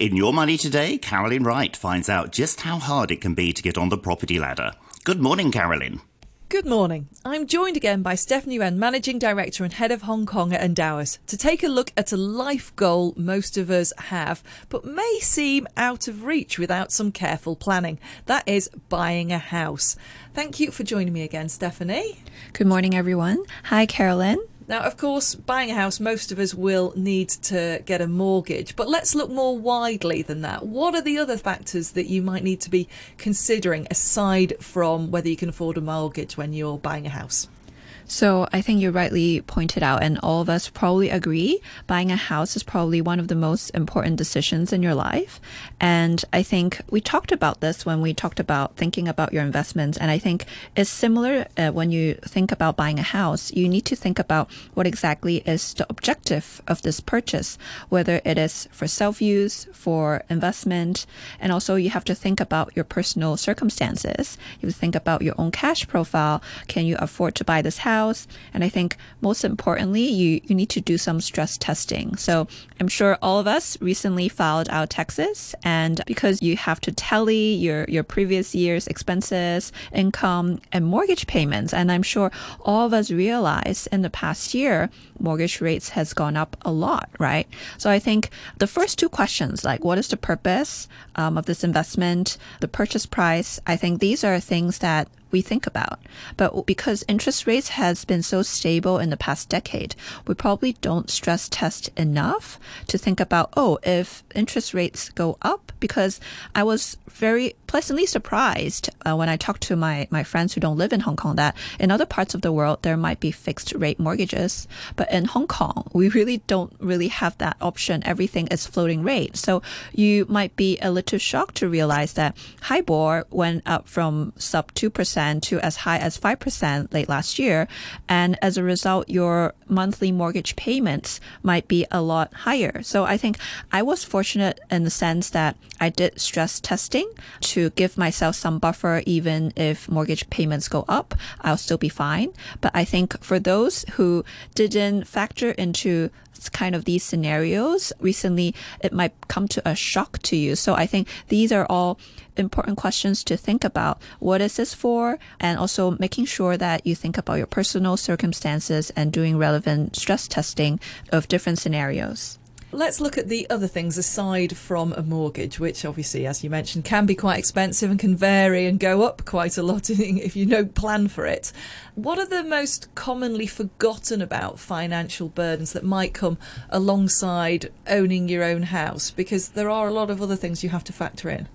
In Your Money Today, Carolyn Wright finds out just how hard it can be to get on the property ladder. Good morning, Carolyn. Good morning. I'm joined again by Steffanie Yuen, Managing Director and Head of Hong Kong at Endowus, to take a look at a life goal most of us have, but may seem out of reach without some careful planning. That is buying a house. Thank you for joining me again, Steffanie. Good morning, everyone. Hi, Carolyn. Now, of course, buying a house, most of us will need to get a mortgage, but let's look more widely than that. What are the other factors that you might need to be considering aside from whether you can afford a mortgage when you're buying a house? So I think you rightly pointed out, and all of us probably agree, buying a house is probably one of the most important decisions in your life. And I think we talked about this when we talked about thinking about your investments. And I think it's similar uh, when you think about buying a house. You need to think about what exactly is the objective of this purchase, whether it is for self use, for investment, and also you have to think about your personal circumstances. You think about your own cash profile. Can you afford to buy this house? And I think most importantly, you, you need to do some stress testing. So I'm sure all of us recently filed our taxes and because you have to tally your, your previous year's expenses, income and mortgage payments. And I'm sure all of us realize in the past year, mortgage rates has gone up a lot, right? So I think the first two questions, like what is the purpose um, of this investment, the purchase price, I think these are things that we think about. But because interest rates has been so stable in the past decade, we probably don't stress test enough to think about, oh, if interest rates go up, because I was very pleasantly surprised uh, when I talked to my, my friends who don't live in Hong Kong that in other parts of the world, there might be fixed rate mortgages. But in Hong Kong, we really don't really have that option. Everything is floating rate. So you might be a little shocked to realize that HIBOR went up from sub 2% to as high as 5% late last year. And as a result, your monthly mortgage payments might be a lot higher. So I think I was fortunate in the sense that I did stress testing to give myself some buffer even if mortgage payments go up, I'll still be fine. But I think for those who didn't factor into kind of these scenarios recently, it might come to a shock to you. So I think these are all important questions to think about. What is this for? And also making sure that you think about your personal circumstances and doing relevant stress testing of different scenarios. Let's look at the other things aside from a mortgage, which obviously, as you mentioned, can be quite expensive and can vary and go up quite a lot if you don't plan for it. What are the most commonly forgotten about financial burdens that might come alongside owning your own house? Because there are a lot of other things you have to factor in.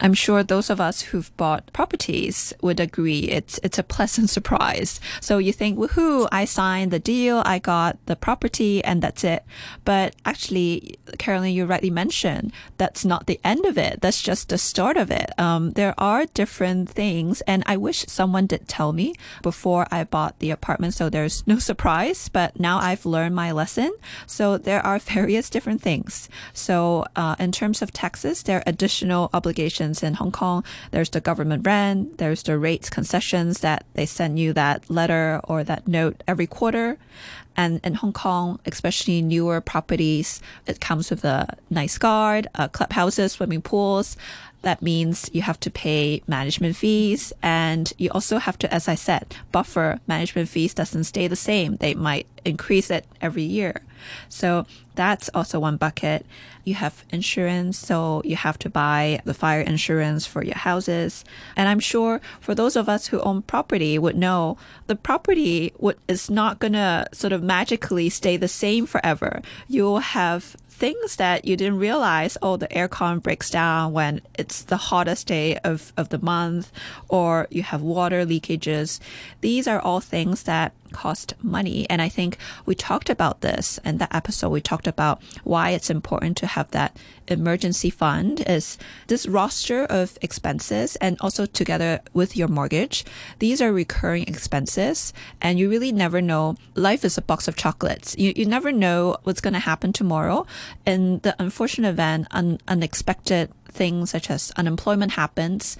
I'm sure those of us who've bought properties would agree it's it's a pleasant surprise. So you think, woohoo, I signed the deal, I got the property, and that's it. But actually, Carolyn, you rightly mentioned that's not the end of it. That's just the start of it. Um, there are different things, and I wish someone did tell me before I bought the apartment, so there's no surprise. But now I've learned my lesson. So there are various different things. So uh, in terms of taxes, there are additional obligations in Hong Kong. There's the government rent. There's the rates concessions that they send you that letter or that note every quarter. And in Hong Kong, especially newer properties, it comes with a nice guard, uh, clubhouses, swimming pools. That means you have to pay management fees and you also have to, as I said, buffer management fees doesn't stay the same. They might increase it every year. So that's also one bucket. You have insurance, so you have to buy the fire insurance for your houses. And I'm sure for those of us who own property would know the property would, is not going to sort of magically stay the same forever. You'll have things that you didn't realize. Oh, the aircon breaks down when it's the hottest day of, of the month, or you have water leakages. These are all things that cost money. And I think we talked about this in that episode. We talked about why it's important to have that emergency fund is this roster of expenses and also together with your mortgage. These are recurring expenses and you really never know. Life is a box of chocolates. You, you never know what's going to happen tomorrow. In the unfortunate event, un, unexpected things such as unemployment happens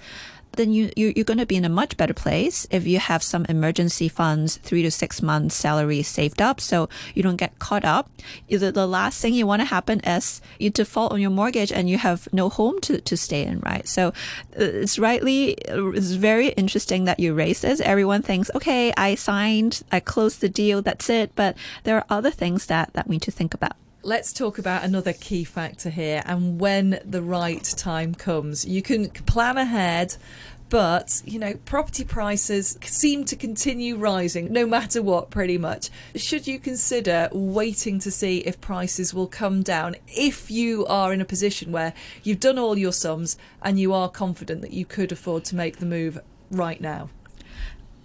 then you, you you're going to be in a much better place if you have some emergency funds, three to six months salary saved up, so you don't get caught up. Either the last thing you want to happen is you default on your mortgage and you have no home to, to stay in, right? So uh, it's rightly it's very interesting that you raise this. Everyone thinks, okay, I signed, I closed the deal, that's it. But there are other things that that we need to think about. Let's talk about another key factor here and when the right time comes. You can plan ahead, but you know property prices seem to continue rising no matter what pretty much should you consider waiting to see if prices will come down if you are in a position where you've done all your sums and you are confident that you could afford to make the move right now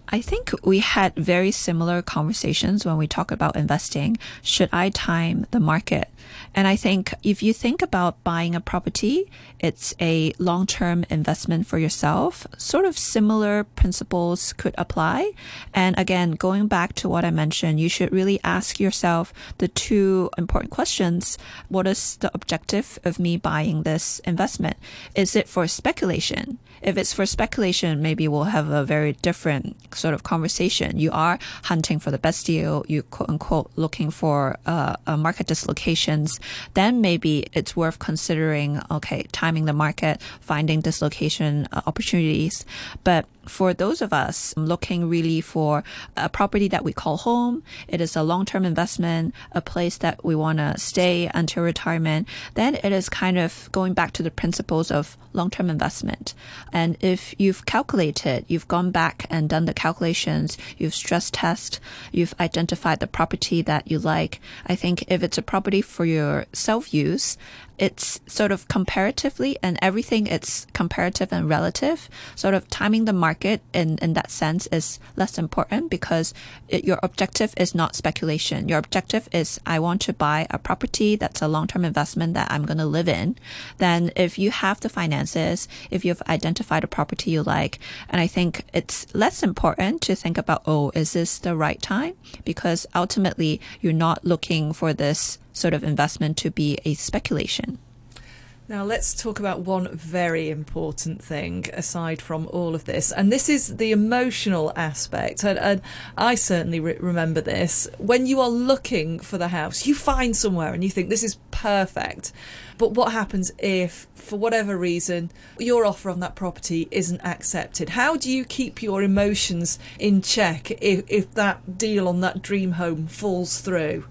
I think we had very similar conversations when we talk about investing. Should I time the market? And I think if you think about buying a property, it's a long-term investment for yourself. Sort of similar principles could apply. And again, going back to what I mentioned, you should really ask yourself the two important questions. What is the objective of me buying this investment? Is it for speculation? If it's for speculation, maybe we'll have a very different sort of conversation. You are hunting for the best deal. You quote unquote looking for uh, market dislocations. Then maybe it's worth considering. Okay, timing the market, finding dislocation uh, opportunities. But for those of us looking really for a property that we call home, it is a long-term investment, a place that we want to stay until retirement, then it is kind of going back to the principles of long-term investment. And if you've calculated, you've gone back and done the calculations, you've stress test, you've identified the property that you like. I think if it's a property for your self-use, it's sort of comparatively and everything it's comparative and relative. Sort of timing the market in, in that sense is less important because it, your objective is not speculation. Your objective is I want to buy a property that's a long term investment that I'm going to live in. Then if you have the finances, if you've identified a property you like, and I think it's less important to think about, oh, is this the right time? Because ultimately you're not looking for this sort of investment to be a speculation. Now, let's talk about one very important thing aside from all of this, and this is the emotional aspect. And, and I certainly re- remember this. When you are looking for the house, you find somewhere and you think this is perfect. But what happens if, for whatever reason, your offer on that property isn't accepted? How do you keep your emotions in check if, if that deal on that dream home falls through?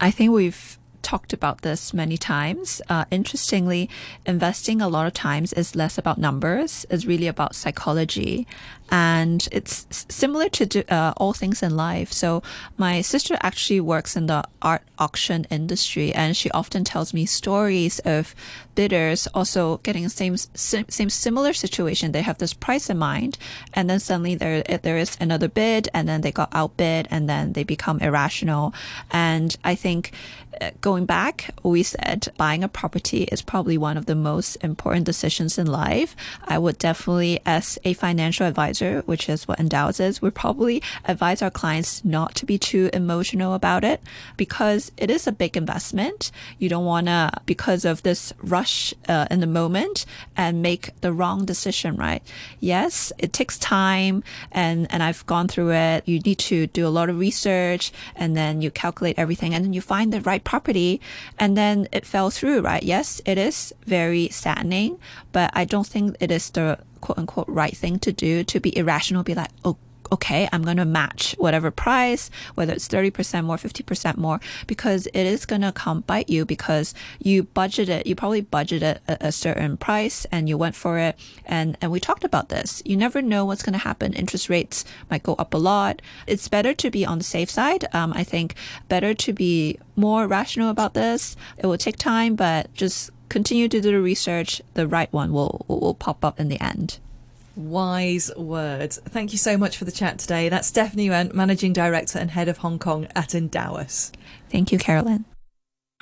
I think we've talked about this many times. Uh, interestingly, investing a lot of times is less about numbers, it's really about psychology. And it's similar to uh, all things in life. So, my sister actually works in the art auction industry, and she often tells me stories of bidders also getting the same, same similar situation. They have this price in mind, and then suddenly there, there is another bid, and then they got outbid, and then they become irrational. And I think going back, we said buying a property is probably one of the most important decisions in life. I would definitely, as a financial advisor, which is what Endowus is, would probably advise our clients not to be too emotional about it because it is a big investment. You don't want to, because of this rush uh, in the moment, and make the wrong decision, right? Yes, it takes time, and and I've gone through it. You need to do a lot of research, and then you calculate everything, and then you find the right property and then it fell through, right? Yes, it is very saddening, but I don't think it is the quote unquote right thing to do to be irrational, be like, oh, okay, I'm going to match whatever price, whether it's 30% more, 50% more, because it is going to come bite you because you budgeted, you probably budgeted a, a, certain price and you went for it. And, and we talked about this. You never know what's going to happen. Interest rates might go up a lot. It's better to be on the safe side. Um, I think better to be more rational about this. It will take time, but just continue to do the research. The right one will, will, will pop up in the end. Wise words. Thank you so much for the chat today. That's Steffanie Yuen, Managing Director and Head of Hong Kong at Endowus. Thank you, Carolyn.